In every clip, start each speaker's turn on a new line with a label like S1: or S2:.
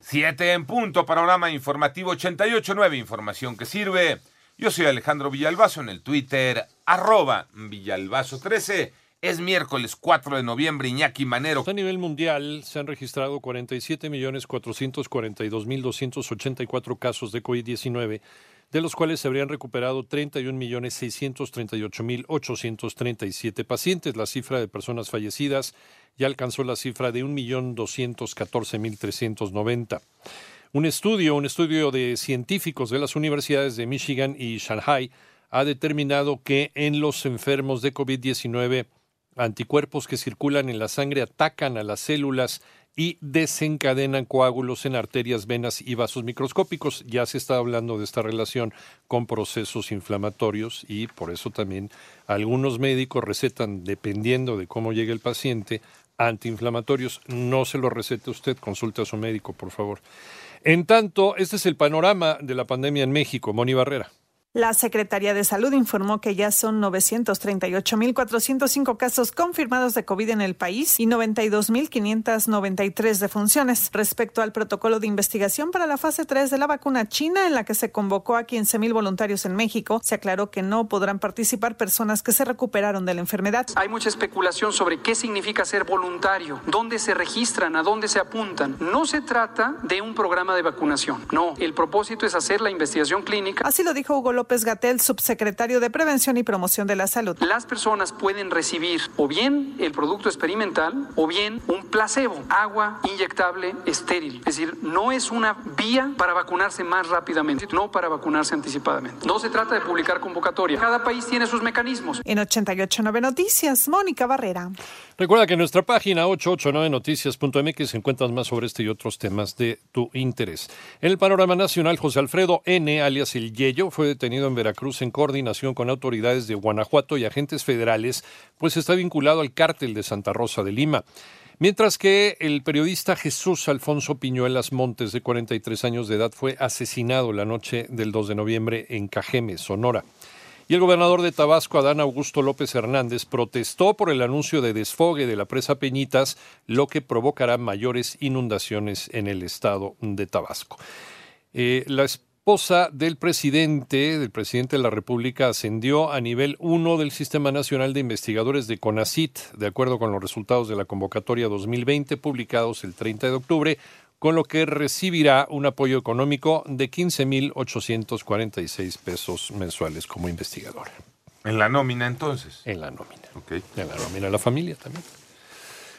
S1: Siete en punto, panorama informativo 88.9, información que sirve. Yo soy Alejandro Villalbazo en el Twitter, arroba Villalbazo13. Es miércoles 4 de noviembre, Iñaki Manero.
S2: A nivel mundial se han registrado 47.442.284 casos de COVID-19, de los cuales se habrían recuperado 31.638.837 pacientes. La cifra de personas fallecidas ya alcanzó la cifra de 1.214.390. Un estudio, un estudio de científicos de las universidades de Michigan y Shanghai ha determinado que en los enfermos de COVID-19 anticuerpos que circulan en la sangre atacan a las células y desencadenan coágulos en arterias, venas y vasos microscópicos. Ya se está hablando de esta relación con procesos inflamatorios y por eso también algunos médicos recetan, dependiendo de cómo llegue el paciente, antiinflamatorios. No se lo recete usted, consulte a su médico, por favor. En tanto, este es el panorama de la pandemia en México. Moni Barrera.
S3: La Secretaría de Salud informó que ya son 938.405 casos confirmados de COVID en el país y 92.593 defunciones. Respecto al protocolo de investigación para la fase 3 de la vacuna china, en la que se convocó a 15.000 voluntarios en México, se aclaró que no podrán participar personas que se recuperaron de la enfermedad.
S4: Hay mucha especulación sobre qué significa ser voluntario, dónde se registran, a dónde se apuntan. No se trata de un programa de vacunación. No, el propósito es hacer la investigación clínica.
S3: Así lo dijo Hugo López Gatel, subsecretario de Prevención y Promoción de la Salud.
S4: Las personas pueden recibir o bien el producto experimental o bien un placebo, agua inyectable estéril. Es decir, no es una vía para vacunarse más rápidamente, no para vacunarse anticipadamente. No se trata de publicar convocatoria. Cada país tiene sus mecanismos.
S3: En 889 Noticias, Mónica Barrera.
S2: Recuerda que en nuestra página 889noticias.mx encuentras más sobre este y otros temas de tu interés. En el panorama nacional, José Alfredo N., alias El Yello, fue detenido en Veracruz en coordinación con autoridades de Guanajuato y agentes federales, pues está vinculado al cártel de Santa Rosa de Lima. Mientras que el periodista Jesús Alfonso Piñuelas Montes, de 43 años de edad, fue asesinado la noche del 2 de noviembre en Cajeme, Sonora. Y el gobernador de Tabasco, Adán Augusto López Hernández, protestó por el anuncio de desfogue de la presa Peñitas, lo que provocará mayores inundaciones en el estado de Tabasco. Eh, la esposa del presidente, del presidente de la República, ascendió a nivel 1 del Sistema Nacional de Investigadores de CONACIT, de acuerdo con los resultados de la convocatoria 2020 publicados el 30 de octubre, con lo que recibirá un apoyo económico de 15.846 pesos mensuales como investigadora.
S1: ¿En la nómina entonces?
S2: En la nómina.
S1: Ok.
S2: En la nómina de la familia también.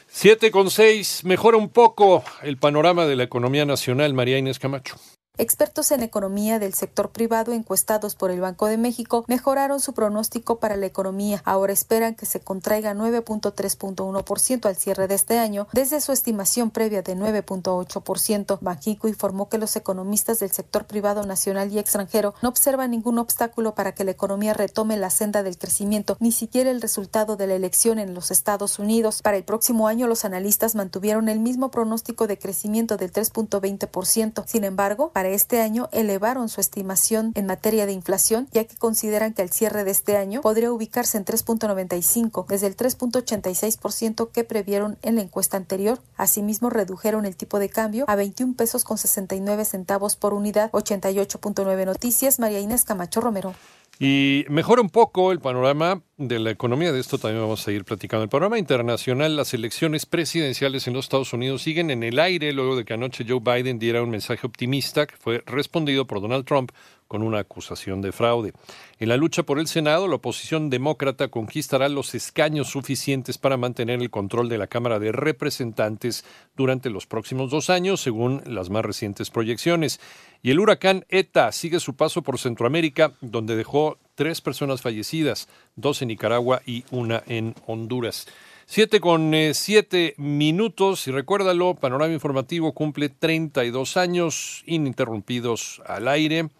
S2: 7 con 6. Mejora un poco el panorama de la economía nacional, María Inés Camacho.
S5: Expertos en economía del sector privado encuestados por el Banco de México mejoraron su pronóstico para la economía. Ahora esperan que se contraiga 9.3.1% al cierre de este año, desde su estimación previa de 9.8%. Banjico informó que los economistas del sector privado nacional y extranjero no observan ningún obstáculo para que la economía retome la senda del crecimiento, ni siquiera el resultado de la elección en los Estados Unidos. Para el próximo año, los analistas mantuvieron el mismo pronóstico de crecimiento del 3.20%. Sin embargo, para este año elevaron su estimación en materia de inflación, ya que consideran que al cierre de este año podría ubicarse en 3.95 desde el 3.86% que previeron en la encuesta anterior. Asimismo, redujeron el tipo de cambio a 21 pesos con 69 centavos por unidad. 88.9 Noticias, María Inés Camacho Romero.
S2: Y mejora un poco el panorama de la economía. De esto también vamos a seguir platicando. El panorama internacional, las elecciones presidenciales en los Estados Unidos siguen en el aire luego de que anoche Joe Biden diera un mensaje optimista que fue respondido por Donald Trump con una acusación de fraude. En la lucha por el Senado, la oposición demócrata conquistará los escaños suficientes para mantener el control de la Cámara de Representantes durante los próximos dos años, según las más recientes proyecciones. Y el huracán ETA sigue su paso por Centroamérica, donde dejó tres personas fallecidas, dos en Nicaragua y una en Honduras. Siete con eh, siete minutos y recuérdalo, Panorama Informativo cumple 32 años ininterrumpidos al aire.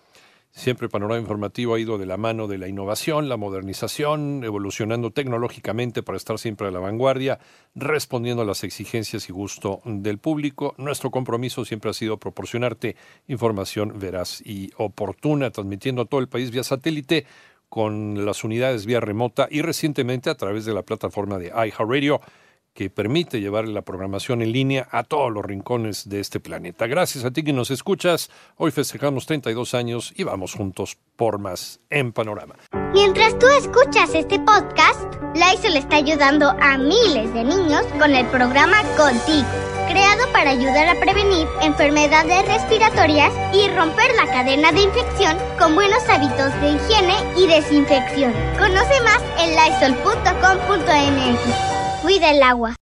S2: Siempre Panorama Informativo ha ido de la mano de la innovación, la modernización, evolucionando tecnológicamente para estar siempre a la vanguardia, respondiendo a las exigencias y gusto del público. Nuestro compromiso siempre ha sido proporcionarte información veraz y oportuna, transmitiendo a todo el país vía satélite con las unidades vía remota y recientemente a través de la plataforma de iHeartRadio que permite llevar la programación en línea a todos los rincones de este planeta. Gracias a ti que nos escuchas. Hoy festejamos 32 años y vamos juntos por más en Panorama.
S6: Mientras tú escuchas este podcast, Lysol está ayudando a miles de niños con el programa Contigo, creado para ayudar a prevenir enfermedades respiratorias y romper la cadena de infección con buenos hábitos de higiene y desinfección. Conoce más en lysol.com.mx. Cuida el agua.